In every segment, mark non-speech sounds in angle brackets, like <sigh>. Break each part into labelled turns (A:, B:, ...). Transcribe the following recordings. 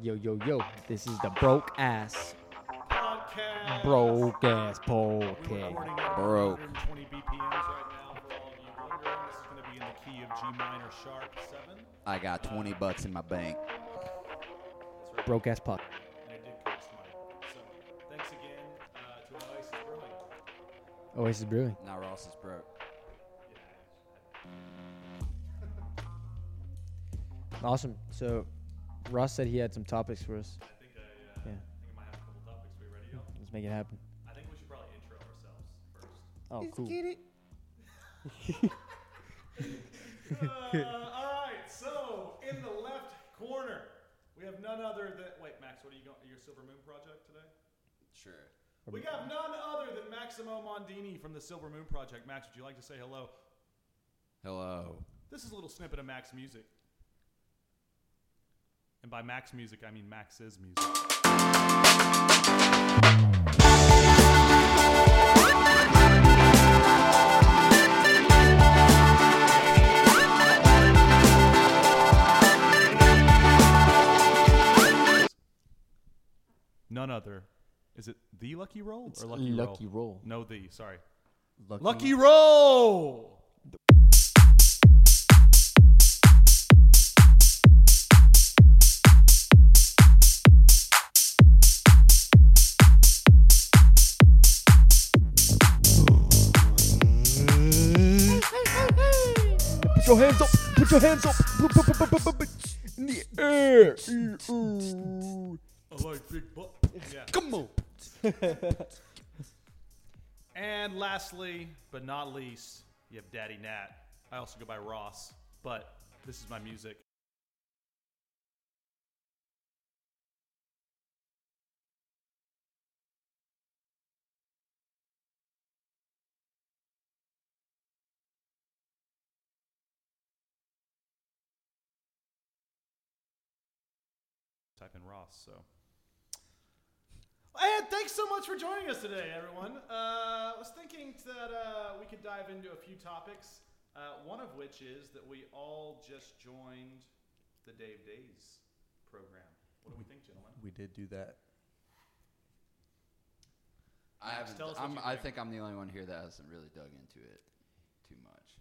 A: Yo, yo, yo. This is the broke ass,
B: Podcast.
A: broke ass podcast.
C: Broke.
B: 120 BPMs right now for all of you wondering. This is going to be in the key of G minor sharp 7.
C: I got 20 bucks in my bank.
A: Broke ass puck.
B: And it did cost money. So thanks again uh, to Oasis Brewing.
A: Oasis Brewing.
C: Now Ross is broke.
A: Awesome. So, Ross said he had some topics for us.
B: I think I, uh,
A: Yeah.
B: I think I might have a couple topics. Are we ready? y'all?
A: Let's make it happen.
B: I think we should probably intro ourselves first.
A: Oh, cool. <laughs>
B: uh, all right, so in the left corner, we have none other than. Wait, Max, what are you going? Your Silver Moon project today?
C: Sure.
B: We got none other than Maximo Mondini from the Silver Moon Project. Max, would you like to say hello?
C: Hello.
B: This is a little snippet of Max music. And by Max music, I mean Max's music. None other. Is it the Lucky Roll or Lucky,
A: Lucky
B: Roll?
A: Roll.
B: No, the. Sorry.
A: Lucky,
B: Lucky Roll.
A: Your hands up. Put your hands up. In the air.
B: I like big butt. Yeah.
A: Come on. <laughs>
B: And lastly, but not least, you have Daddy Nat. I also go by Ross, but this is my music. Type so. And thanks so much for joining us today, everyone. Uh, I was thinking that uh, we could dive into a few topics. Uh, one of which is that we all just joined the Dave Days program. What do we think, gentlemen?
D: We did do that.
C: I haven't.
B: tell us
C: I'm, I
B: think.
C: think I'm the only one here that hasn't really dug into it too much.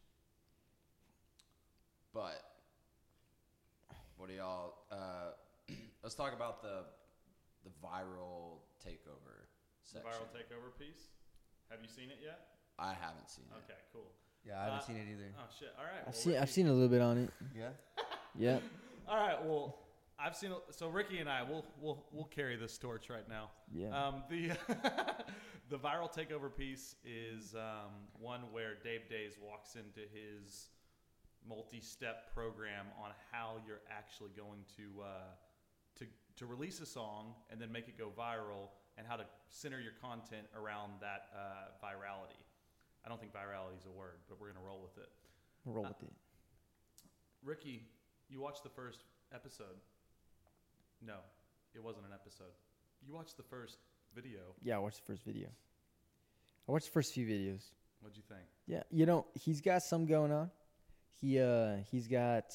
C: But what do y'all? Uh, let's talk about the the viral takeover
B: The viral takeover piece. Have you seen it yet?
C: I haven't seen it.
B: Okay, cool.
D: Yeah, I haven't
B: Uh,
D: seen it either.
B: Oh shit! All right.
A: I've
B: well,
A: seen. I've seen a little bit on it. <laughs>
D: Yeah.
A: Yep. <laughs>
B: All right. Well, I've seen. So Ricky and I, we'll we'll we'll carry this torch right now.
A: Yeah.
B: Um, the <laughs> the viral takeover piece is um, one where Dave Days walks into his multi-step program on how you're actually going to uh, to to release a song and then make it go viral, and how to center your content around that uh, virality. I don't think virality is a word, but we're gonna roll with it.
A: Roll with it.
B: Ricky, you watched the first episode. No, it wasn't an episode. You watched the first video.
A: Yeah, I watched the first video. I watched the first few videos.
B: What'd you think?
A: Yeah, you know, he's got some going on. He uh he's got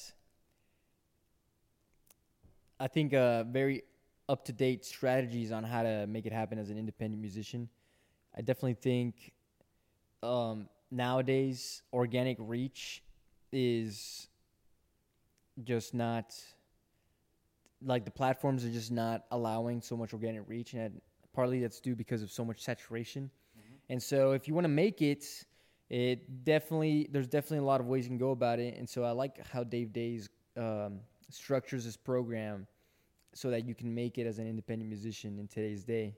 A: I think uh very up to date strategies on how to make it happen as an independent musician. I definitely think um nowadays organic reach is just not like the platforms are just not allowing so much organic reach and partly that's due because of so much saturation. And so if you want to make it, it definitely there's definitely a lot of ways you can go about it. And so I like how Dave Days um, structures his program so that you can make it as an independent musician in today's day.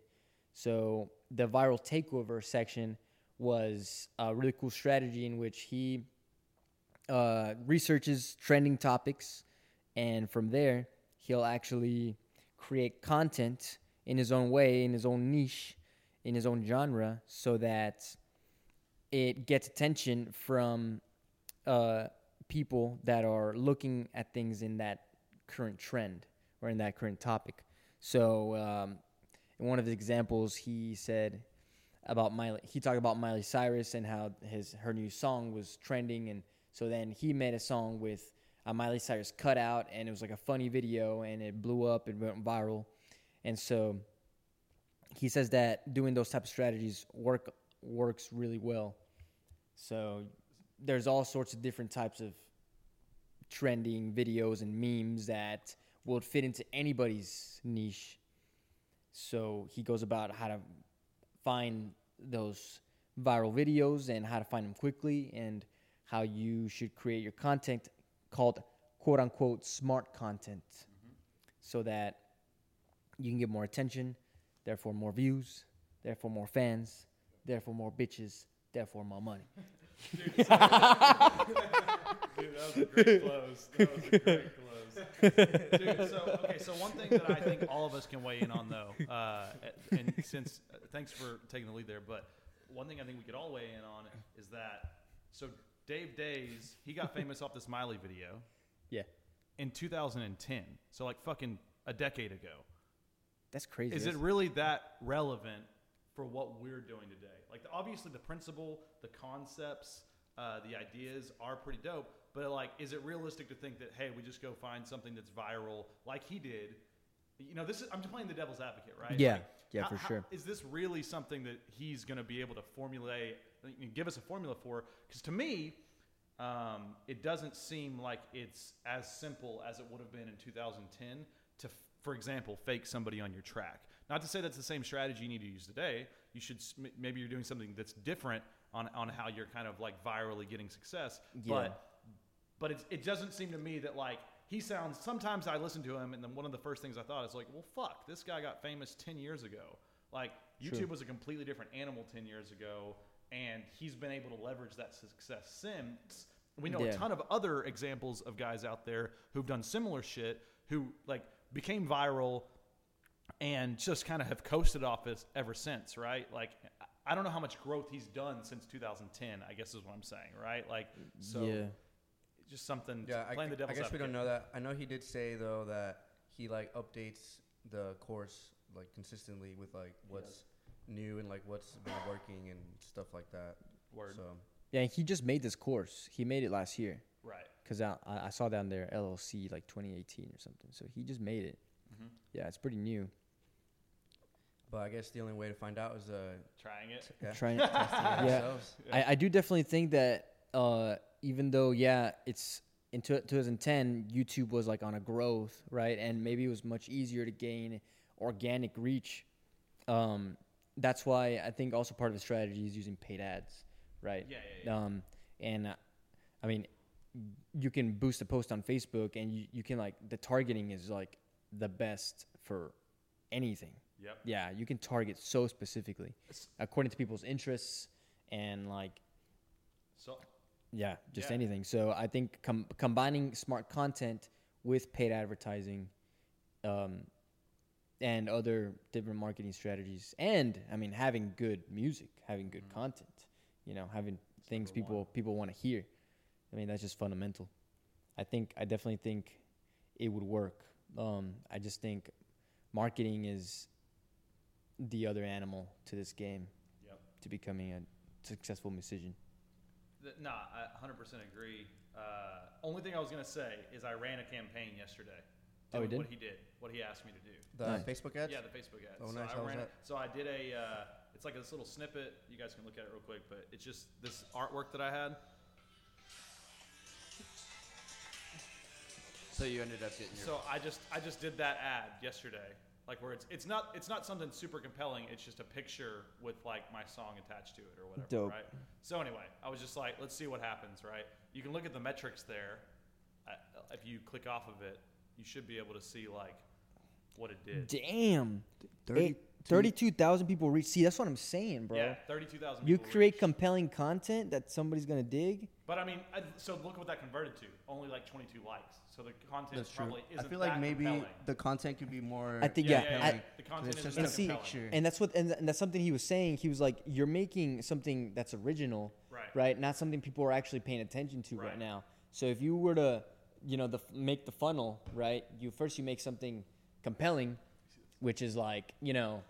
A: So the viral takeover section was a really cool strategy in which he uh, researches trending topics, and from there he'll actually create content in his own way, in his own niche, in his own genre, so that it gets attention from uh, people that are looking at things in that current trend or in that current topic. So, um, in one of his examples, he said about Miley. He talked about Miley Cyrus and how his her new song was trending, and so then he made a song with a Miley Cyrus cutout, and it was like a funny video, and it blew up and went viral. And so he says that doing those type of strategies work works really well. So there's all sorts of different types of trending videos and memes that will fit into anybody's niche. So he goes about how to find those viral videos and how to find them quickly and how you should create your content called quote unquote smart content mm-hmm. so that you can get more attention, therefore more views, therefore more fans, therefore more bitches, therefore more money. <laughs>
B: Dude, that was a great close. That was a great close. <laughs> <laughs> Dude, so okay, so one thing that I think all of us can weigh in on, though, uh, and since uh, thanks for taking the lead there, but one thing I think we could all weigh in on is that so Dave Days he got famous off this Miley video
A: Yeah.
B: in 2010, so like fucking a decade ago.
A: That's crazy.
B: Is it really that relevant for what we're doing today? Like, the, obviously, the principle, the concepts, uh, the ideas are pretty dope. But like, is it realistic to think that hey, we just go find something that's viral like he did? You know, this is I'm just playing the devil's advocate, right?
A: Yeah.
B: Like,
A: Yeah,
B: how-
A: for
B: how-
A: sure.
B: Is this really something that he's going to be able to formulate, give us a formula for? Because to me, um, it doesn't seem like it's as simple as it would have been in 2010 to, for example, fake somebody on your track. Not to say that's the same strategy you need to use today. You should maybe you're doing something that's different on on how you're kind of like virally getting success.
A: Yeah.
B: But but it's, it doesn't seem to me that like he sounds. Sometimes I listen to him, and then one of the first things I thought is like, well, fuck, this guy got famous ten years ago. Like YouTube was a completely different animal ten years ago, and he's been able to leverage that success since. We know
A: Yeah.
B: a ton of other examples of guys out there who've done similar shit, who like became viral, and just kind of have coasted off this ever since, right? Like. I don't know how much growth he's done since 2010. I guess is what I'm saying, right? Like, so
A: yeah.
B: Just something
D: Yeah, I,
B: playing the
D: I
B: devil's
D: guess we don't know that. I know he did say though that he like updates the course like consistently with like what's new and like what's been working and stuff like that.
B: Word.
D: So
A: Yeah, he just made this course. He made it last year
B: Right.
A: because I, I I saw down there LLC like 2018 or something. So he just made it.
B: Mhm.
A: Yeah, it's pretty new.
D: but I guess the only way to find out is uh
B: Trying it.
D: yeah,
A: Trying, <laughs>
D: it
A: Yeah.
D: ourselves.
A: I, I do definitely think that uh, even though yeah, it's in tw 2010, YouTube was like on a growth, right, and maybe it was much easier to gain organic reach. Um, that's why I think also part of the strategy is using paid ads, right?
B: Yeah, yeah, yeah.
A: Um, and uh, I mean, you can boost a post on Facebook, and you, you can like the targeting is like the best for anything.
B: Yep.
A: Yeah, you can target so specifically according to people's interests and like
B: So
A: yeah, just
B: Yeah.
A: anything. So I think com- combining smart content with paid advertising, um, and other different marketing strategies, and I mean having good music, having good
B: Mhm.
A: content, you know, having things people
B: one.
A: people want to hear. I mean that's just fundamental. I think I definitely think it would work. Um, I just think marketing is the other animal to this game
B: Yep.
A: to becoming a successful musician.
B: Th- nah, I 100% agree. Uh, only thing I was gonna say is I ran a campaign yesterday.
A: Oh, you did?
B: What he did, what he asked me to do.
D: The
A: Nice.
D: Facebook ads.
B: Yeah, the Facebook ads.
D: Oh,
B: so
D: nice.
B: I
D: How was
B: ran
D: that?
B: it. So I did a. Uh, it's like this little snippet. You guys can look at it real quick, but it's just this artwork that I had.
C: So you ended up getting your.
B: So I just I just did that ad yesterday, like where it's it's not it's not something super compelling. It's just a picture with like my song attached to it or whatever,
A: Dope.
B: right? So anyway, I was just like, let's see what happens, right? You can look at the metrics there. Uh, if you click off of it, you should be able to see like what it did.
A: Damn.
D: 32
A: Eight- 32,000 people reach. See, that's what I'm saying, bro.
B: Yeah, thirty-two thousand.
A: You create compelling content that somebody's going to dig.
B: But I mean, I, so look what that converted to. Only like twenty-two likes. So the content
D: That's true.
B: probably
D: I
B: isn't I
D: feel like
B: that
D: maybe
B: compelling.
D: the content could be more.
A: I think,
B: Yeah,
A: yeah.
B: yeah,
A: I-
B: yeah. The content isn't
D: just
B: that
D: a
A: see,
B: compelling.
A: and that's what and, and that's something he was saying. He was like, "You're making something that's original,
B: Right.
A: right? Not something people are actually paying attention to right,
B: Right.
A: now. So if you were to, you know, the make the funnel, right? You first you make something compelling, which is like, you know,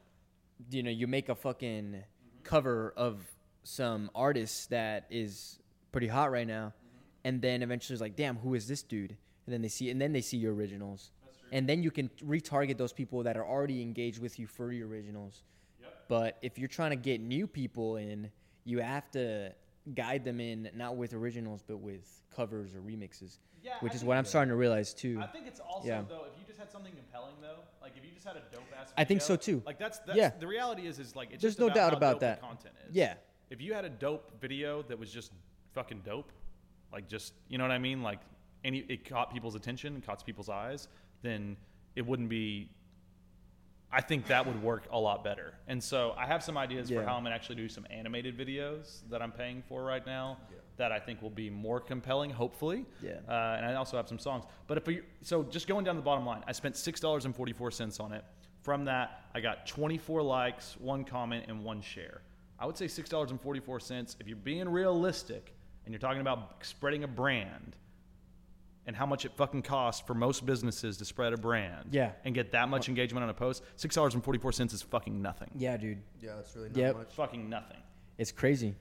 A: you know, you make a fucking
B: Mm-hmm.
A: cover of some artist that is pretty hot right now,
B: Mm-hmm.
A: and then eventually it's like, damn, who is this dude? and then they see and then they see your originals, and then you can retarget those people that are already engaged with you for your originals.
B: Yep.
A: But if you're trying to get new people in, you have to guide them in not with originals but with covers or remixes,
B: Yeah,
A: which
B: I
A: is what I'm starting to realize too.
B: I think it's also
A: Yeah.
B: though if you just had something compelling though, like if you just had a dope ass.
A: I think so, too.
B: Like that's that's
A: Yeah.
B: the reality is is like it's
A: There's
B: just
A: no
B: about
A: doubt about that.
B: content is.
A: Yeah.
B: If you had a dope video that was just fucking dope, like just you know what I mean, like any it caught people's attention, and caught people's eyes, then it wouldn't be. I think that would work a lot better. And so I have some ideas for how I'm gonna actually do some animated videos that I'm paying for right now.
D: Yeah.
B: That I think will be more compelling, hopefully.
A: Yeah.
B: Uh, and I also have some songs. But if we, so just going down the bottom line, I spent six dollars and forty four cents on it. From that, I got twenty four likes, one comment, and one share. I would say six dollars and forty four cents. If you're being realistic and you're talking about spreading a brand, and how much it fucking costs for most businesses to spread a brand,
A: Yeah.
B: and get that much engagement on a post, six dollars and forty four cents is fucking nothing.
A: Yeah, dude,
D: Yeah, that's really not
A: Yep.
D: much.
B: Fucking nothing.
A: it's crazy.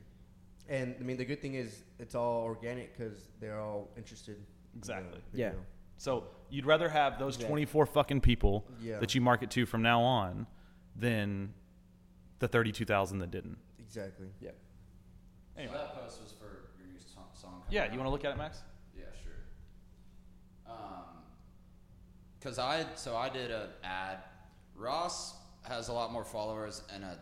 D: And I mean, the good thing is it's all organic because they're all interested. in the
B: Exactly.
A: Yeah.
D: video.
B: So you'd rather have those
A: Exactly.
B: 24 fucking people
D: Yeah.
B: that you market to from now on than the 32,000 that didn't.
D: Exactly.
A: Yeah.
B: Anyway.
C: So that post was for your new song. song coming
B: Yeah,
C: out.
B: you want to look at it, Max?
C: Yeah, sure. Um, cause I so I did a ad. Ross has a lot more followers and a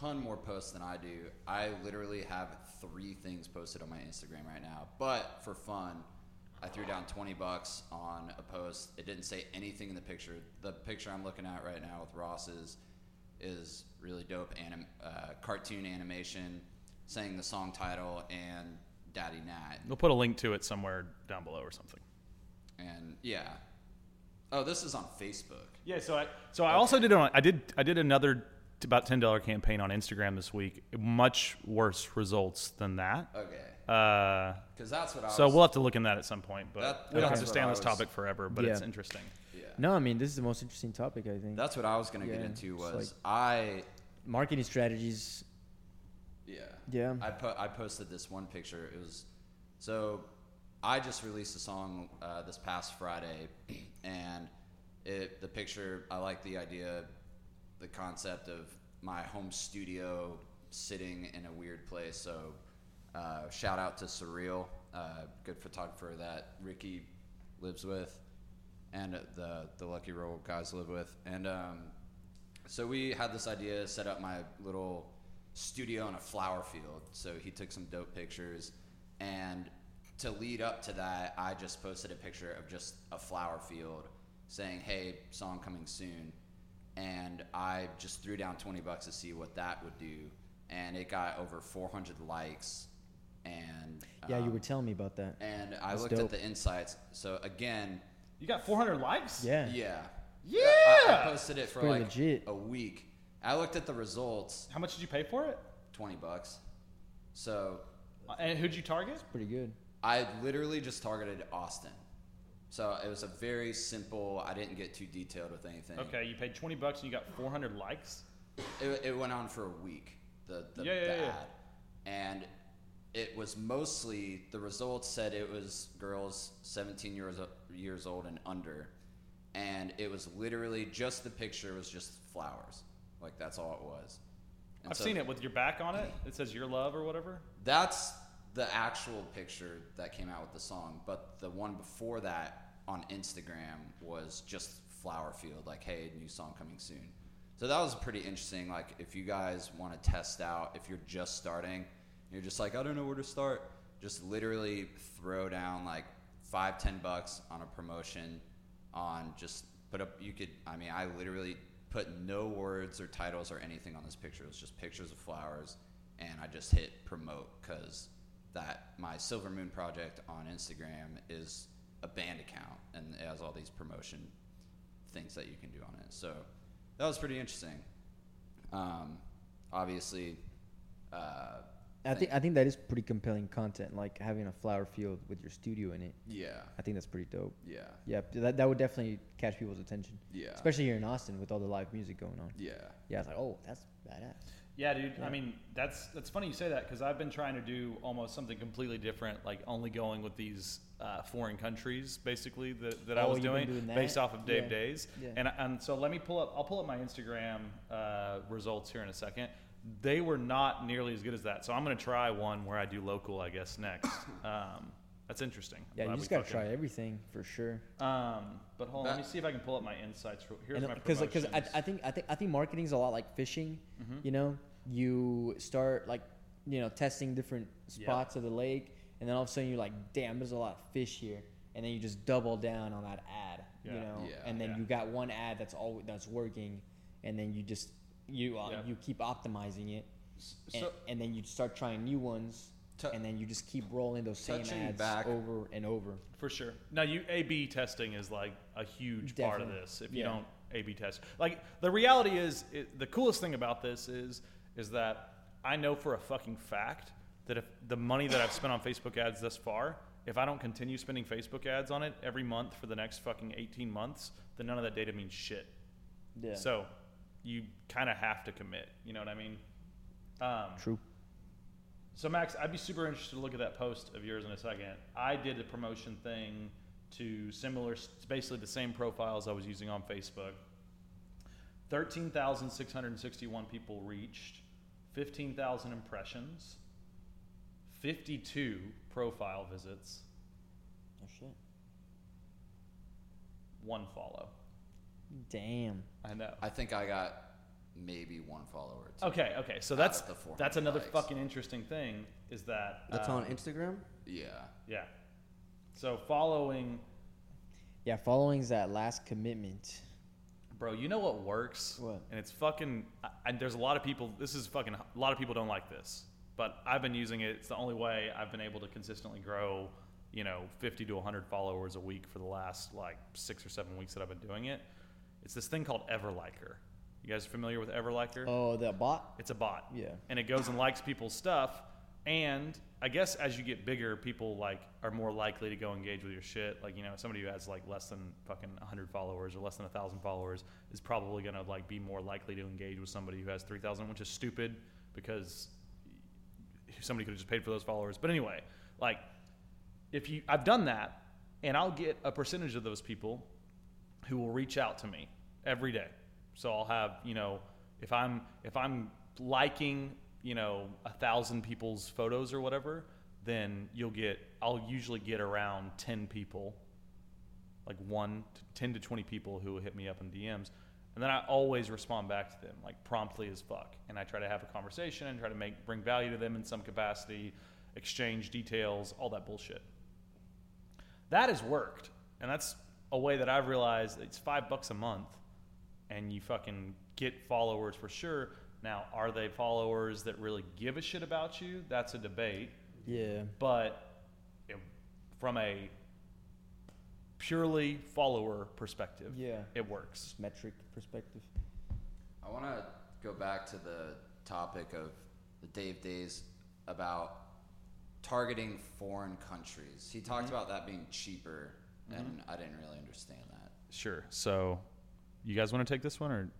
C: ton more posts than I do. I literally have three things posted on my Instagram right now. But for fun, I threw down twenty bucks on a post. It didn't say anything in the picture. The picture I'm looking at right now with Ross is is really dope anim- uh, cartoon animation, saying the song title and Daddy Nat.
B: We'll put a link to it somewhere down below or something.
C: And yeah. Oh, this is on Facebook.
B: Yeah, so I so I also did on I did I did another about ten dollar campaign on Instagram this week. Much worse results than that.
C: Okay.
B: Uh,
C: Because that's what I
B: so
C: was.
B: we'll have to look in that at some point. But
C: That-
B: we don't have to stay on this
C: was-
B: topic forever. But it's interesting.
C: yeah.
A: No, I mean this is the most interesting topic. I think
C: That's what I was going to
A: Yeah,
C: get into was
A: like-
C: I.
A: marketing strategies.
C: Yeah.
A: Yeah.
C: I put I posted this one picture. It was so I just released a song uh, this past Friday, <clears throat> and it the picture I like the idea, the concept of my home studio sitting in a weird place. So uh, shout out to Surreal, uh, good photographer that Ricky lives with, and the the Lucky Roll guys live with, and um, so we had this idea set up my little studio in a flower field so he took some dope pictures and to lead up to that i just posted a picture of just a flower field saying hey song coming soon and i just threw down 20 bucks to see what that would do and it got over 400 likes and
A: Yeah, you
C: um,
A: were telling me about that.
C: and i
A: That's
C: looked
A: dope.
C: at the insights so again
B: You got 400 likes.
A: Yeah.
C: yeah
B: Yeah.
C: I, I posted it for
A: Pretty
C: like
A: legit.
C: a week i looked at the results
B: How much did you pay for it?
C: 20 bucks. So
B: Uh, And who'd you target?
A: Pretty good.
C: I literally just targeted Austin. So it was a very simple, I didn't get too detailed with anything.
B: Okay, you paid 20 bucks and you got 400 likes.
C: It, it went on for a week, the, the,
B: Yeah, yeah,
C: the
B: yeah.
C: ad. And it was mostly, the results said it was girls 17 years, years old and under. And it was literally just the picture was just flowers. Like that's all it was. And
B: I've
C: so-
B: seen it with your back on it. <clears throat> It says your love or whatever.
C: That's the actual picture that came out with the song, but the one before that on Instagram was just flower field, like, hey, new song coming soon. So that was pretty interesting. Like, if you guys want to test out, if you're just starting, you're just like, I don't know where to start, just literally throw down like five, ten bucks on a promotion on just put up, you could, I mean, I literally put no words or titles or anything on this picture. It was just pictures of flowers and I just hit promote because that my Silver Moon project on Instagram is a band account and it has all these promotion things that you can do on it. So that was pretty interesting. Um, obviously, uh,
A: I think I think that is pretty compelling content, like having a flower field with your studio in it.
C: yeah,
A: I think that's pretty dope.
C: yeah,
A: Yeah, that, that would definitely catch people's attention,
C: yeah,
A: especially here in Austin with all the live music going on.
C: yeah.
A: Yeah, it's like, oh, that's badass.
B: Yeah, dude.
A: Yeah.
B: I mean, that's that's funny you say that because I've been trying to do almost something completely different, like only going with these uh, foreign countries, basically that, that I
A: Oh,
B: was doing,
A: doing
B: based off of Dave
A: Yeah.
B: Days.
A: Yeah.
B: And and so let me pull up. I'll pull up my Instagram uh, results here in a second. They were not nearly as good as that. So I'm gonna try one where I do local, I guess next. <coughs> Um, that's interesting. I'm
A: Yeah, you just gotta
B: fucking-
A: try everything for sure.
B: Um, but hold on, let me see if I can pull up my insights. real- Here's my
A: because because I. I think I think I think marketing is a lot like fishing.
B: Mm-hmm.
A: You know, you start like you know testing different
B: Yeah.
A: spots of the lake, and then all of a sudden you're like, damn, there's a lot of fish here, and then you just double down on that ad. You know,
C: Yeah.
A: and then
B: Yeah.
A: you got one ad that's all that's working, and then you just you uh,
B: Yeah.
A: you keep optimizing it, and, and then you start trying new ones.
C: Tou-
A: and then you just keep rolling those same ads
C: back-
A: over and over.
B: For sure. Now, you A/B testing is like a huge part of this. If you
A: Yeah.
B: don't A/B test, like the reality is, it, the coolest thing about this is, is that I know for a fucking fact that if the money that I've spent on Facebook ads thus far, if I don't continue spending Facebook ads on it every month for the next fucking 18 months, then none of that data means shit.
A: Yeah.
B: So, you kind of have to commit. You know what I mean? Um,
A: True.
B: So Max, I'd be super interested to look at that post of yours in a second. I did a promotion thing to similar, basically the same profiles I was using on Facebook. Thirteen thousand six hundred sixty-one people reached, fifteen thousand impressions, fifty-two profile visits,
A: Oh shit.
B: one follow.
A: Damn.
B: I know.
C: I think I got maybe one follower. Too.
B: Okay, okay. So that's
C: the 400
B: that's another
C: likes.
B: fucking interesting thing is that
D: That's
B: um,
D: on Instagram.
C: Yeah.
B: Yeah. So following
A: Yeah, following's that last commitment.
B: Bro, you know what works?
A: What?
B: And it's fucking. And there's a lot of people. This is fucking. A lot of people don't like this, but I've been using it. It's the only way I've been able to consistently grow, you know, 50 to 100 followers a week for the last like six or seven weeks that I've been doing it. It's this thing called Everliker. You guys are familiar with Everliker?
A: Oh, that bot.
B: It's a bot.
A: Yeah.
B: And it goes and likes people's stuff. And I guess as you get bigger, people like are more likely to go engage with your shit. Like you know, somebody who has like less than fucking 100 followers or less than 1,000 followers is probably gonna like be more likely to engage with somebody who has 3,000, which is stupid because somebody could have just paid for those followers. But anyway, like if you, I've done that, and I'll get a percentage of those people who will reach out to me every day. So I'll have, you know, if I'm if I'm liking, you know, a thousand people's photos or whatever, then you'll get I'll usually get around ten people, like one to ten to twenty people who hit me up in DMs. And then I always respond back to them, like promptly as fuck. And I try to have a conversation and try to make bring value to them in some capacity, exchange details, all that bullshit. That has worked. And that's a way that I've realized it's five bucks a month and you fucking get followers for sure. Now, are they followers that really give a shit about you? That's a debate.
A: Yeah.
B: But you know, from a purely follower perspective,
A: Yeah.
B: it works.
A: Metric perspective.
C: I want to go back to the topic of the Dave Days about targeting foreign countries. He talked
B: Mm-hmm.
C: about that being cheaper, and I didn't really understand that.
B: Sure. So, you guys want to take this one or?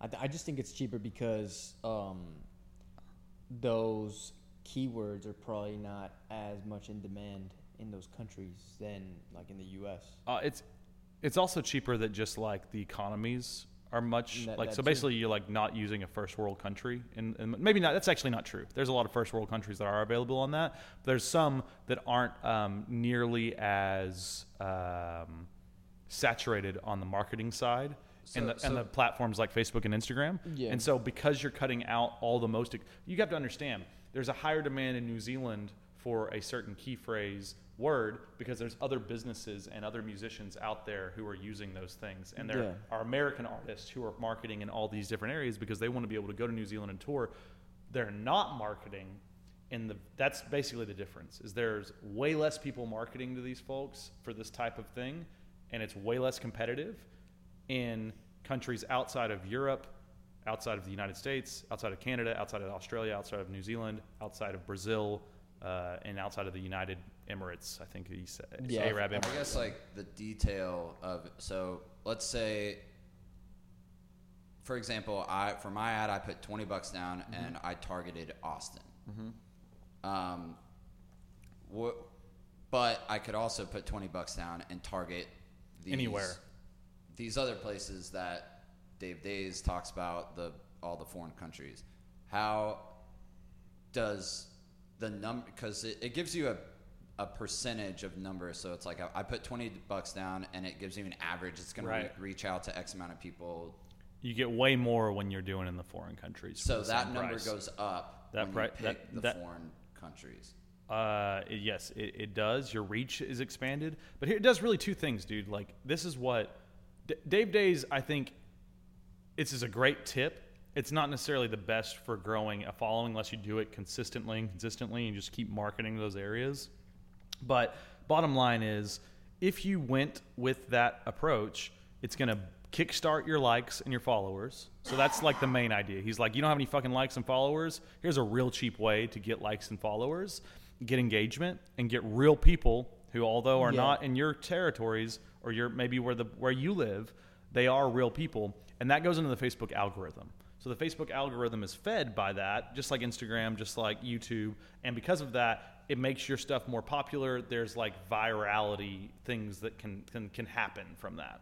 A: I, th- I just think it's cheaper because um, those keywords are probably not as much in demand in those countries than like in the U.S.
B: Uh, it's it's also cheaper that just like the economies are much
A: That-
B: like
A: that
B: so
A: too.
B: basically you're like not using a first world country and, and maybe not that's actually not true there's a lot of first world countries that are available on that there's some that aren't um, nearly as um, saturated on the marketing side and,
C: So-
B: the, and the platforms like Facebook and Instagram
A: Yeah.
B: and so because you're cutting out all the most you have to understand there's a higher demand in New Zealand for a certain key phrase word because there's other businesses and other musicians out there who are using those things and there
A: Yeah.
B: are American artists who are marketing in all these different areas because they want to be able to go to New Zealand and tour they're not marketing in the that's basically the difference is there's way less people marketing to these folks for this type of thing and it's way less competitive in countries outside of Europe, outside of the United States, outside of Canada, outside of Australia, outside of New Zealand, outside of Brazil, uh, and outside of the United Emirates. I think he said
A: Yeah.
B: Arab
C: I guess like the detail of so let's say for example, I for my ad I put twenty bucks down
B: Mm-hmm.
C: and I targeted Austin. Um, wha- but I could also put twenty bucks down and target these,
B: Anywhere.
C: These other places that Dave Days talks about the all the foreign countries. How does the number because it, it gives you a a percentage of numbers so it's like I, I put 20 bucks down and it gives you an average it's going
B: Right.
C: to reach out to x amount of people
B: You get way more when you're doing in the foreign countries.
C: so that number
B: price.
C: goes up
B: That
C: when
B: pri-
C: you pick
B: that-
C: the
B: that-
C: foreign countries
B: Uh, yes, it, it does. Your reach is expanded, but here it does really two things, dude. Like this is what D- Dave Days. I think this is a great tip. It's not necessarily the best for growing a following unless you do it consistently and consistently and just keep marketing those areas. But bottom line is, if you went with that approach, it's going to kickstart your likes and your followers. So that's like the main idea. He's like, you don't have any fucking likes and followers. Here's a real cheap way to get likes and followers, get engagement, and get real people who, although are
A: Yeah.
B: not in your territories or your maybe where the where you live, they are real people, and that goes into the Facebook algorithm. So the Facebook algorithm is fed by that, just like Instagram, just like YouTube, and because of that, it makes your stuff more popular. There's like virality things that can can, can happen from that.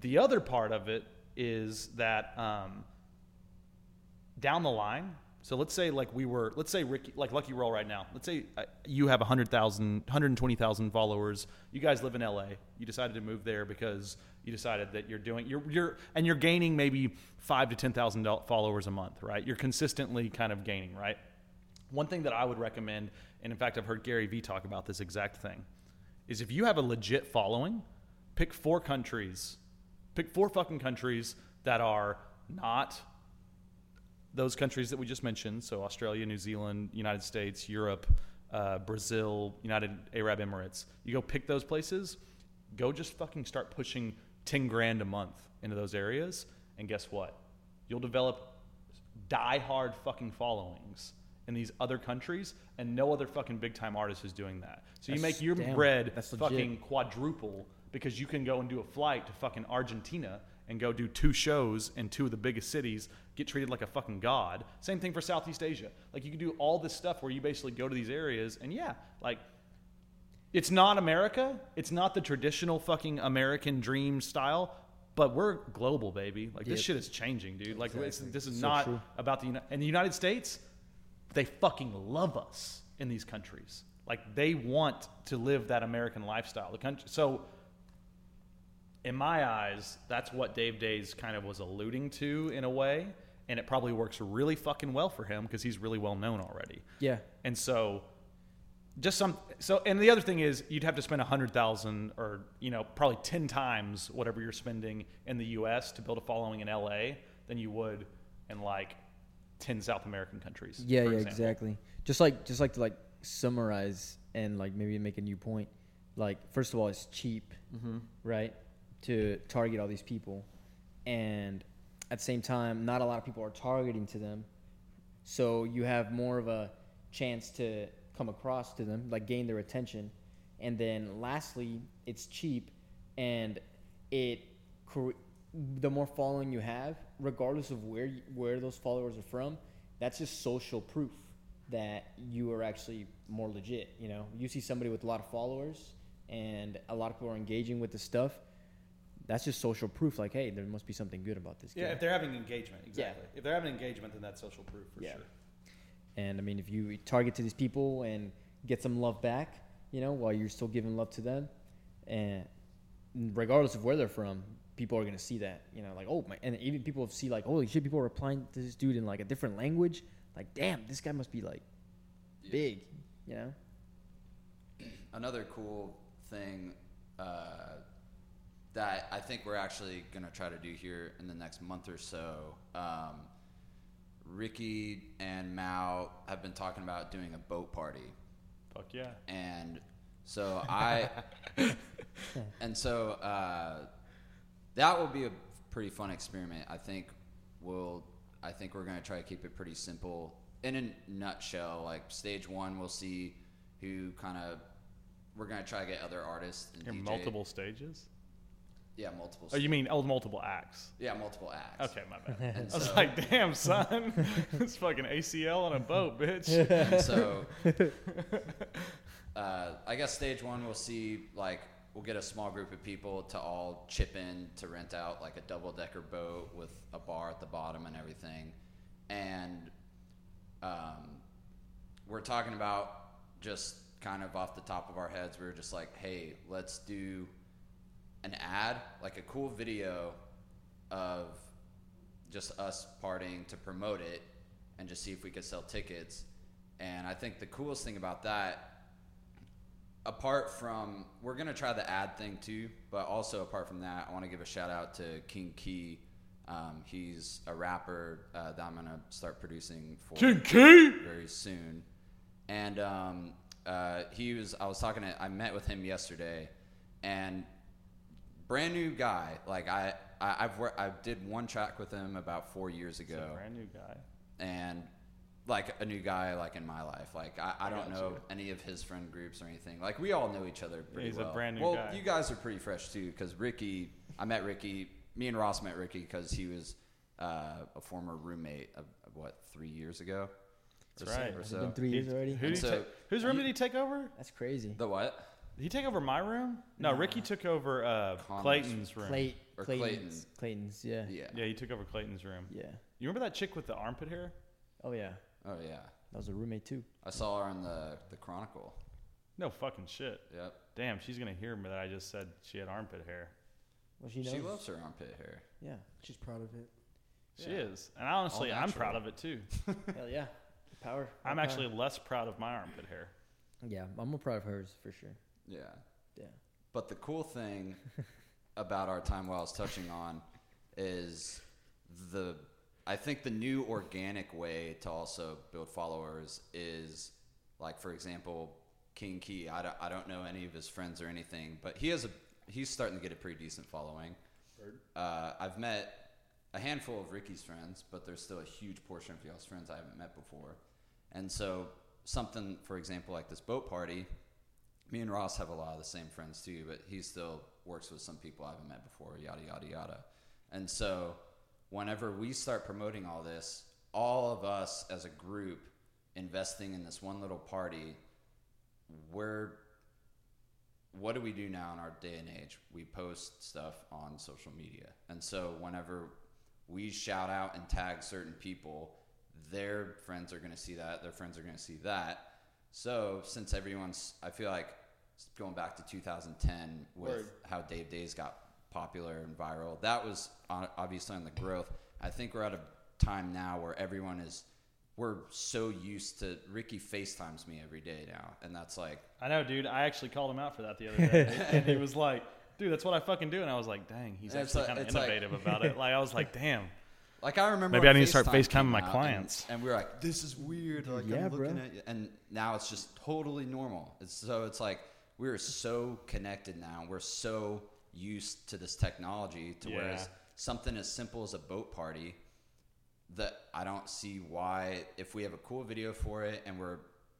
B: The other part of it is that um, down the line. So let's say like we were, let's say Ricky, like Lucky Roll right now. Let's say uh, you have 100,000, 120,000 followers. You guys live in LA. You decided to move there because you decided that you're doing, you're, you're, and you're gaining maybe five to 10,000 followers a month, right? You're consistently kind of gaining, right? One thing that I would recommend, and in fact, I've heard Gary Vee talk about this exact thing, is if you have a legit following, pick four countries, pick four fucking countries that are not those countries that we just mentioned so australia new zealand united states europe uh, brazil united arab emirates you go pick those places go just fucking start pushing 10 grand a month into those areas and guess what you'll develop die-hard fucking followings in these other countries and no other fucking big time artist is doing that so you make your
A: damn,
B: bread
A: that's legit.
B: fucking quadruple because you can go and do a flight to fucking Argentina and go do two shows in two of the biggest cities, get treated like a fucking god. Same thing for Southeast Asia. Like you can do all this stuff where you basically go to these areas and yeah, like it's not America. It's not the traditional fucking American dream style, but we're global, baby. Like this
A: Yep.
B: shit is changing, dude. Like
A: Exactly.
B: this is
A: So
B: not
A: true.
B: about the in the United States. They fucking love us in these countries. Like they want to live that American lifestyle. The country, so in my eyes, that's what Dave Days kind of was alluding to in a way, and it probably works really fucking well for him because he's really well known already.
A: Yeah.
B: And so, just some. So, and the other thing is, you'd have to spend a hundred thousand, or you know, probably ten times whatever you're spending in the U.S. to build a following in L.A. than you would in like ten South American countries.
A: Yeah, yeah,
B: example.
A: exactly. Just like just like to like summarize and like maybe make a new point. Like first of all, it's cheap,
B: Mm-hmm.
A: right, to target all these people, and at the same time, not a lot of people are targeting to them, so you have more of a chance to come across to them, like gain their attention, and then lastly, it's cheap, and it the more following you have, regardless of where where those followers are from, that's just social proof that you are actually more legit. You know, you see somebody with a lot of followers and a lot of people are engaging with the stuff. That's just social proof. Like, hey, there must be something good about this. Guy.
B: Yeah,
A: guy.
B: if they're having engagement,
A: Yeah.
B: exactly. If they're having engagement, then that's social proof for
A: Yeah.
B: sure.
A: And I mean, if you target to these people and get some love back, you know, while you're still giving love to them, and regardless of where they're from, people are gonna see that. You know, like oh my, and even people see like holy shit, people are replying to this dude in like a different language. Like damn, this guy must be like big. You know.
C: Another cool thing uh, that I think we're actually going to try to do here in the next month or so. Um, Ricky and Mao have been talking about doing a boat party.
B: Fuck yeah.
C: and so I, <laughs> and so uh, that will be a pretty fun experiment. I think we'll, I think we're gonna try to keep it pretty simple. In a nutshell, like stage one, we'll see who kind of, we're gonna try to get other artists and DJ.
B: multiple stages.
C: Yeah, multiple.
B: Oh, you mean oh, multiple acts?
C: yeah, multiple acts.
B: Okay, my bad. <laughs>
C: And
B: I was
C: so-
B: like, damn, son, <laughs> it's fucking ACL on a boat, <laughs> bitch.
C: So, uh, I guess stage one, we'll see like we'll get a small group of people to all chip in to rent out like a double decker boat with a bar at the bottom and everything, and um, we're talking about just kind of off the top of our heads. We were just like, hey, let's do an ad, like a cool video of just us partying to promote it and just see if we could sell tickets. And I think the coolest thing about that, apart from we're gonna try the ad thing too, but also apart from that, I want to give a shout out to King Key. Um, he's a rapper uh, that I'm gonna start producing for
B: King Key.
C: very soon. And um, uh, he was, I was talking to, I met with him yesterday, and brand new guy. Like I, I I've worked, I did one track with him about four years
B: He's a
C: ago,
B: brand new guy.
C: and like a new guy like in my life. Like I, I don't
B: got
C: know
B: you.
C: any of his friend groups or anything. Like we all know each other pretty
B: he's a
C: well.
B: brand new
C: well,
B: guy.
C: you guys are pretty fresh too, because Ricky, I met Ricky. Me and Ross met Ricky because he was uh, a former roommate of, of what three years ago.
B: That's
C: or so-
B: right.
C: or
A: Has
C: so.
A: it been three years
B: He-
A: already?
B: Who did
C: And
B: he
C: so-
B: take, whose room
C: you-
B: did he take over?
A: That's crazy.
C: The what?
B: Did he take over my room? No, Ricky took over uh,
C: Connor's-
B: Clayton's room.
A: Clay,
C: Or
A: Clayton's, Clayton's, yeah.
C: Yeah.
B: Yeah, he took over Clayton's room.
A: Yeah.
B: You remember that chick with the armpit hair?
A: Oh yeah,
C: Oh yeah.
A: that was a roommate too.
C: I saw her on the the Chronicle.
B: No fucking shit.
C: Yep.
B: Damn, she's gonna hear me that I just said she had armpit hair.
A: Well, she knows.
C: She loves her armpit hair.
A: Yeah.
D: She's proud of it.
B: She
C: Yeah.
B: is, and honestly, I'm
C: natural.
B: proud of it too. <laughs>
A: Hell yeah. Power.
B: I'm
A: more
B: actually less proud of my armpit hair.
A: Yeah, I'm more proud of hers for sure.
C: Yeah.
A: Yeah.
C: But the cool thing <laughs> about our time while I was touching on is the I think the new organic way to also build followers is like for example King Key. I don't, I don't know any of his friends or anything, but he has a he's starting to get a pretty decent following. Uh, I've met a handful of Ricky's friends, but there's still a huge portion of y'all's friends I haven't met before. And so something, for example, like this boat party, me and Ross have a lot of the same friends too, but he still works with some people I haven't met before, yada yada yada. And so whenever we start promoting all this, all of us as a group investing in this one little party, we're what do we do now in our day and age? We post stuff on social media. And so whenever we shout out and tag certain people, their friends are going to see that, their friends are going to see that. So since everyone's, I feel like going back to 2010 with
B: Word.
C: how Dave Days got popular and viral, that was on- obviously on the growth. I think we're at a time now where everyone is, we're so used to Ricky FaceTimes me every day now, and that's like
B: I know, dude. I actually called him out for that the other day, <laughs> and he was like, "Dude, that's what I fucking do." And I was like, "Dang, he's actually
C: like-
B: kind of
C: it's like-
B: innovative about it." Like, I was like, "Damn."
C: Like I remember
B: Maybe I need to start
C: FaceTime
B: FaceTiming my clients.
C: and, and we were like, "This is weird." Like
A: Yeah,
C: I'm looking
A: bro.
C: at you, and now it's just totally normal. It's so it's like we're so connected now. We're so used to this technology to
B: Yeah.
C: whereas something as simple as a boat party that I don't see why if we have a cool video for it and we're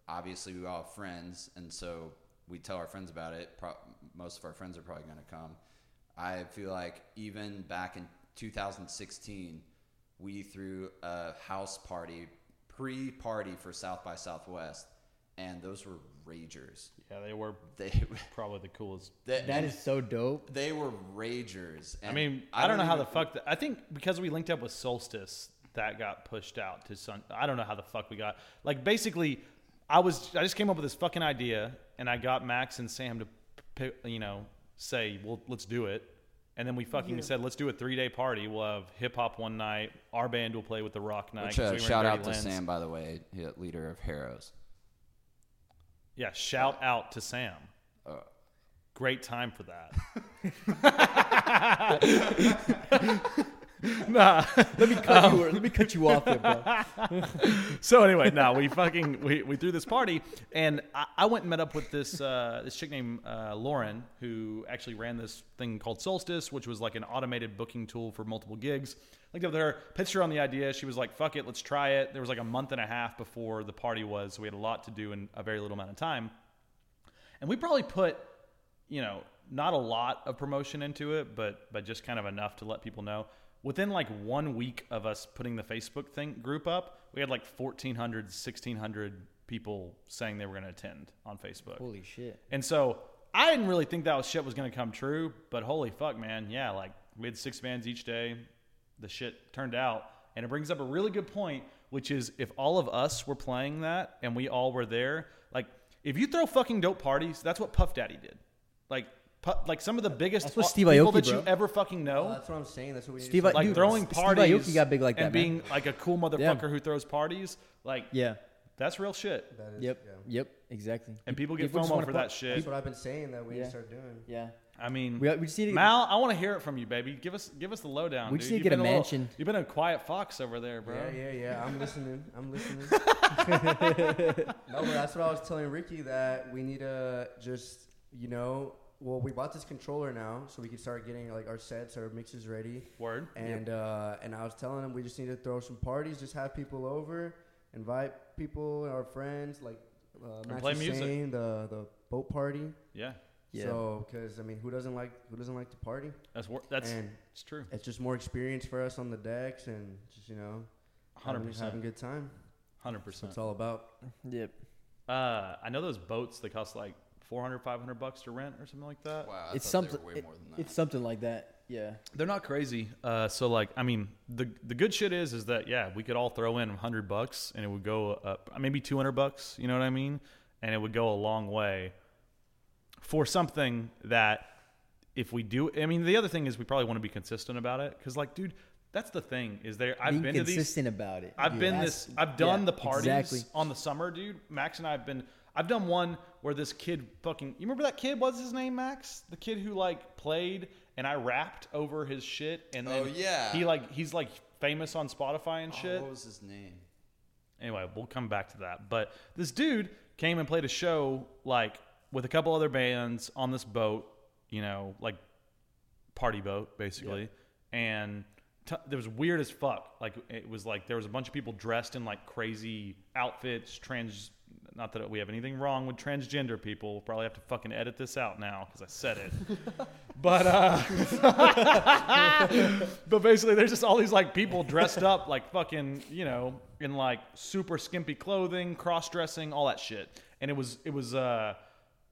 C: obviously we all have friends and so we tell our friends about it. Pro- most of our friends are probably going to come. I feel like even back in 2016, we threw a house party, pre-party for South by Southwest, and those were ragers.
B: Yeah, they were
C: They, <laughs>
B: probably the coolest. <laughs>
C: they
A: That is so dope.
C: they were ragers.
B: I mean, I, don't know how the fuck. That, I think because we linked up with Solstice, that got pushed out to Sun. I don't know how the fuck we got. Like, basically, I was. I just came up with this fucking idea, and I got Max and Sam to, pick, you know, say, "Well, let's do it." And then we fucking said, "Let's do a three day party. We'll have hip hop one night. Our band will play with the rock night."
C: Which,
B: 'cause
C: uh,
B: we
C: shout
B: Dirty
C: out to
B: Lens.
C: Sam, by the way, leader of Harrows.
B: Yeah, shout out to Sam.
C: Uh,
B: Great time for that. <laughs> <laughs> <laughs> nah.
A: Let me cut you. Let me cut you off there, bro. <laughs>
B: So anyway, no, we fucking we, we threw this party, and I, I went and met up with this uh, this chick named uh, Lauren, who actually ran this thing called Solstice, which was like an automated booking tool for multiple gigs. Linked up with her, pitched her on the idea. She was like, "Fuck it, let's try it." There was like a month and a half before the party was, so we had a lot to do in a very little amount of time. And we probably put, you know, not a lot of promotion into it, but but just kind of enough to let people know. Within like one week of us putting the Facebook thing group up, we had like 1,400, 1,600 people saying they were going to attend on Facebook.
A: Holy shit.
B: And so I didn't really think that was shit was going to come true, but holy fuck, man, yeah, like we had six bands each day. The shit turned out, and it brings up a really good point, which is if all of us were playing that and we all were there, like if you throw fucking dope parties, that's what Puff Daddy did. Like, like some of the biggest
A: That's what Steve
B: people
A: Aoki,
B: that you ever fucking know.
D: Well, that's what I'm saying. That's what we need to
A: Steve
D: start
B: like
A: Dude,
B: throwing
A: Steve
B: parties
A: Aoki got big like that,
B: and
A: man.
B: being like a cool motherfucker who throws parties. Like,
A: Yeah.
B: that's real shit.
D: That is-
A: Yep.
D: yeah.
A: Yep. Exactly.
B: And people get
A: People just
B: FOMO for that shit.
D: That's what I've been saying that we need
A: Yeah.
D: to start doing.
A: Yeah.
B: I mean,
A: We, we just need to
B: Mal, I want to hear it from you, baby. Give us give us the lowdown.
A: We
B: dude.
A: just need to
B: You've
A: get a
B: been little- you've been a quiet fox over there, bro.
D: Yeah, yeah, yeah. I'm listening. I'm listening. <laughs> no, but that's what I was telling Ricky that we need to just, you know, well, we bought this controller now, so we can start getting like our sets, our mixes ready.
B: Word.
D: And uh, and I was telling him we just need to throw some parties, just have people over, invite people, our friends, like uh, Max
B: play music.
D: saying, the the boat party.
B: Yeah,
A: Yeah.
D: So, because I mean, who doesn't like who doesn't like to party?
B: that's wor- that's
D: and
B: it's true.
D: it's just more experience for us on the decks, and just you know,
B: Hundred
D: having, having a good time.
B: Hundred percent.
D: it's all about.
A: Yep.
B: Uh, I know those boats. They cost like 400 500 bucks to rent or something like that.
C: Wow, I
A: It's
C: thought they
A: something.
C: were way
A: it-
C: more than that.
A: It's something like that. Yeah.
B: They're not crazy. Uh, so like, I mean, the the good shit is is that yeah, we could all throw in 100 bucks and it would go up maybe 200 bucks. You know what I mean? And it would go a long way for something that if we do. I mean, the other thing is we probably want to be consistent about it because like, dude, that's the thing is there. I've
A: Being
B: been to these.
A: consistent about it.
B: I've been
A: That's-
B: this. I've done
A: yeah,
B: the parties
A: Exactly.
B: on the summer, dude. Max and I have been. I've done one where this kid fucking. You remember that kid? What's his name? Max, the kid who like played and I rapped over his shit, and then
C: Oh, yeah.
B: he like he's like famous on Spotify and
C: Oh,
B: shit.
C: what was his name?
B: Anyway, we'll come back to that. But this dude came and played a show like with a couple other bands on this boat, you know, like party boat basically, and t- there was weird as fuck. Like it was like there was a bunch of people dressed in like crazy outfits, trans. Not that we have anything wrong with transgender people. We'll probably have to fucking edit this out now because I said it. <laughs> but uh, <laughs> but basically, there's just all these like people dressed up like fucking, you know, in like super skimpy clothing, cross dressing, all that shit. And it was it was uh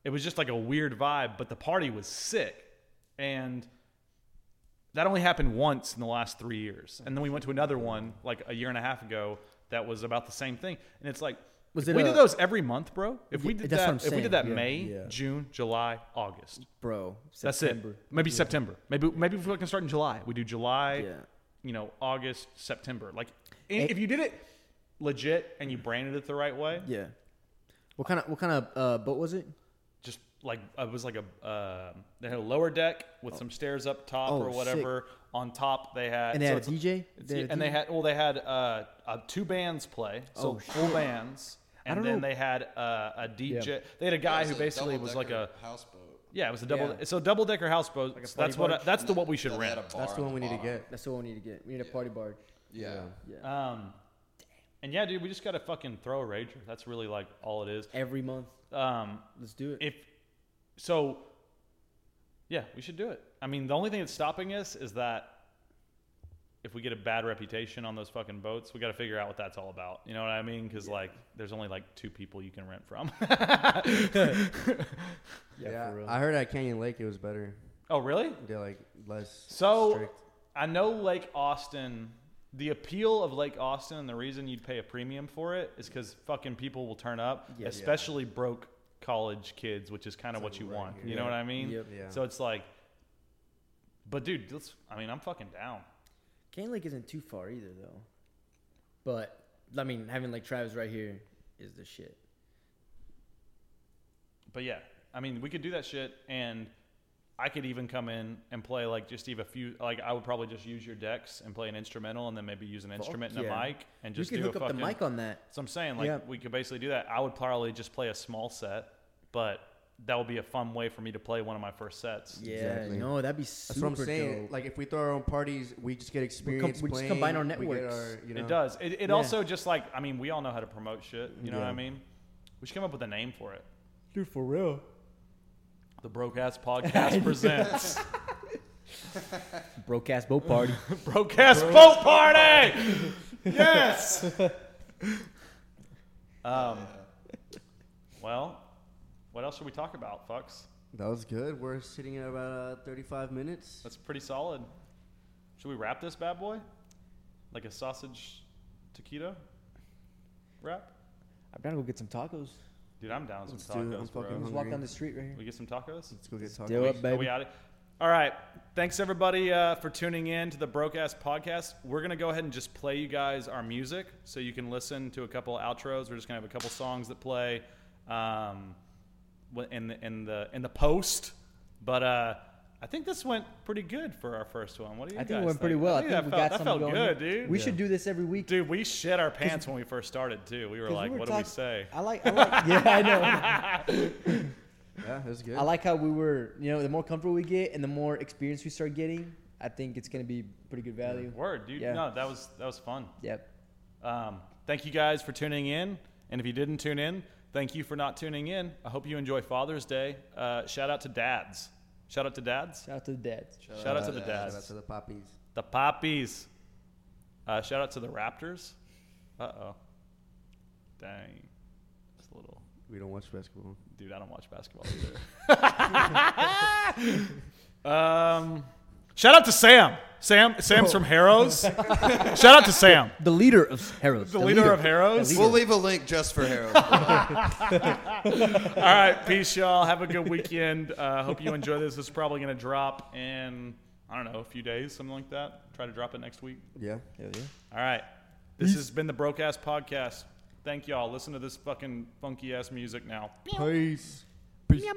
B: it was just like a weird vibe, but the party was sick. And that only happened once in the last three years. And then we went to another one like a year and a half ago that was about the same thing. And it's like
A: Was it
B: we
A: a-
B: did those every month, bro. If we did
A: that's what I'm
B: that, if we did that
A: Yeah,
B: May,
D: yeah.
B: June, July, August,
A: Bro.
B: that's it. Maybe September. Maybe maybe if we can start in July. We do July,
A: Yeah.
B: you know, August, September. Like if you did it legit and you branded it the right way,
A: Yeah. What kind of what kind of uh, boat was it?
B: just like it was like a uh, they had a lower deck with some stairs up top
A: Oh,
B: or
A: sick.
B: whatever. On top they had
A: And they
B: so
A: had a DJ. They had a
B: and they had well they had uh, uh, two bands play, so
A: Oh,
B: full bands.
A: I
B: And then
A: know.
B: they had uh, a DJ.
A: Yeah.
B: They had a guy who
C: a
B: basically was like a
C: double-decker houseboat.
B: yeah, it was a double.
A: Yeah.
B: So double decker houseboat.
A: a
B: that's
A: party
B: what. I,
A: barge?
B: that's the what we should rent.
C: had a bar
D: That's the
C: on
D: one we need to get.
A: That's the one we need to get. We need a party barge.
C: Yeah.
A: Yeah.
B: Um, and yeah, dude, we just gotta fucking throw a rager. That's really like all it is.
A: Every month.
B: Um,
A: Let's do it.
B: if so, yeah, we should do it. I mean, the only thing that's stopping us is that if we get a bad reputation on those fucking boats, we got to figure out what that's all about. You know what I mean? Because like, there's only like two people you can rent from. <laughs>
A: yeah, for real.
D: I heard at Canyon Lake it was better.
B: oh, really?
D: They're like less
B: So
D: strict.
B: I know Lake Austin. The appeal of Lake Austin and the reason you'd pay a premium for it is because fucking people will turn up,
A: Yeah.
B: especially broke college kids, which is kind of what you
D: right
B: want.
D: here.
B: You know what I mean?
A: Yep.
D: Yeah.
B: So it's like, but dude, let's. I mean, I'm fucking down.
A: Canyon Lake isn't too far either, though. But I mean, having like Travis right here is the shit.
B: But yeah, I mean, we could do that shit, and I could even come in and play like just even a few. Like I would probably just use your decks and play an instrumental, and then maybe use an instrument and
A: yeah.
B: a mic, and just
A: could
B: do
A: hook
B: a
A: up
B: fucking.
A: the mic on that.
B: So I'm saying like
A: Yeah.
B: we could basically do that. I would probably just play a small set, but that would be a fun way for me to play one of my first sets.
A: Yeah,
D: Exactly.
A: no, that'd be super
D: That's what I'm saying.
A: dope.
D: Like if we throw our own parties, we just get experience.
A: we just
D: playing,
A: combine our networks.
D: our, you know,
B: It does. It, it
A: Yeah.
B: also just like I mean, we all know how to promote shit. You know what I mean? We should come up with a name for it.
A: Dude, for real.
B: The Broke Ass <laughs> Podcast presents <laughs>
A: Broke ass boat party. <laughs>
B: Broke Ass Boat Party. Yes. um. Well, what else should we talk about, fucks?
D: That was good. We're sitting at about uh, 35 minutes.
B: That's pretty solid. Should we wrap this bad boy? Like a sausage taquito wrap?
A: I'm trying to go get some tacos.
B: Dude, I'm down with
D: Let's
B: some
D: do it. I'm
B: tacos, bro.
D: fucking
A: Just
D: hungry.
A: walk down the street right here.
B: We get some tacos?
D: Let's go get tacos.
A: up,
B: Are
A: baby.
B: we out? All right. Thanks everybody uh, for tuning in to the Broke Ass Podcast. We're gonna go ahead and just play you guys our music so you can listen to a couple outros. We're just gonna have a couple songs that play um, wh- in the in the in the post. But uh, I think this went pretty good for our first one. What do you think?
A: I
B: guys
A: think it went pretty well. I think,
B: that
A: we
B: felt,
A: got
B: that
A: something
B: felt
A: going.
B: good,
A: here.
B: dude.
A: We should do this every week.
B: Dude, we shit our <laughs> pants when we first started too. We were like,
A: we were
B: "What do we say?"
A: I like, I like, <laughs> yeah, I know. <laughs>
D: Yeah, it was good.
A: I like how we were, you know, the more comfortable we get and the more experience we start getting, I think it's gonna be pretty good value.
B: Word, dude.
A: Yeah.
B: No, that was that was fun.
A: Yep.
B: Um, thank you guys for tuning in. And if you didn't tune in, thank you for not tuning in. I hope you enjoy Father's Day. Uh, shout out to dads. Shout out to dads.
A: Shout out to the dads.
B: Shout out to the
C: dads.
B: dads.
D: Shout out to the poppies.
B: The poppies. Uh, shout out to the Raptors. Uh oh. Dang. Just a little.
D: We don't watch basketball.
B: Dude, I don't watch basketball either. <laughs> um, shout out to Sam. Sam. Sam's from Harrows. shout out to Sam,
A: The leader of Harrows.
B: the, leader, of Harrows.
C: We'll leave a link just for Harold.
B: All right, peace, y'all. Have a good weekend. Uh, hope you enjoy this. This is probably going to drop in, I don't know, a few days, something like that. Try to drop it next week.
D: Yeah.
A: yeah, yeah.
B: All right. This has been the Broke Ass Podcast. Thank y'all. Listen to this fucking funky ass music now.
D: Peace.
A: Meow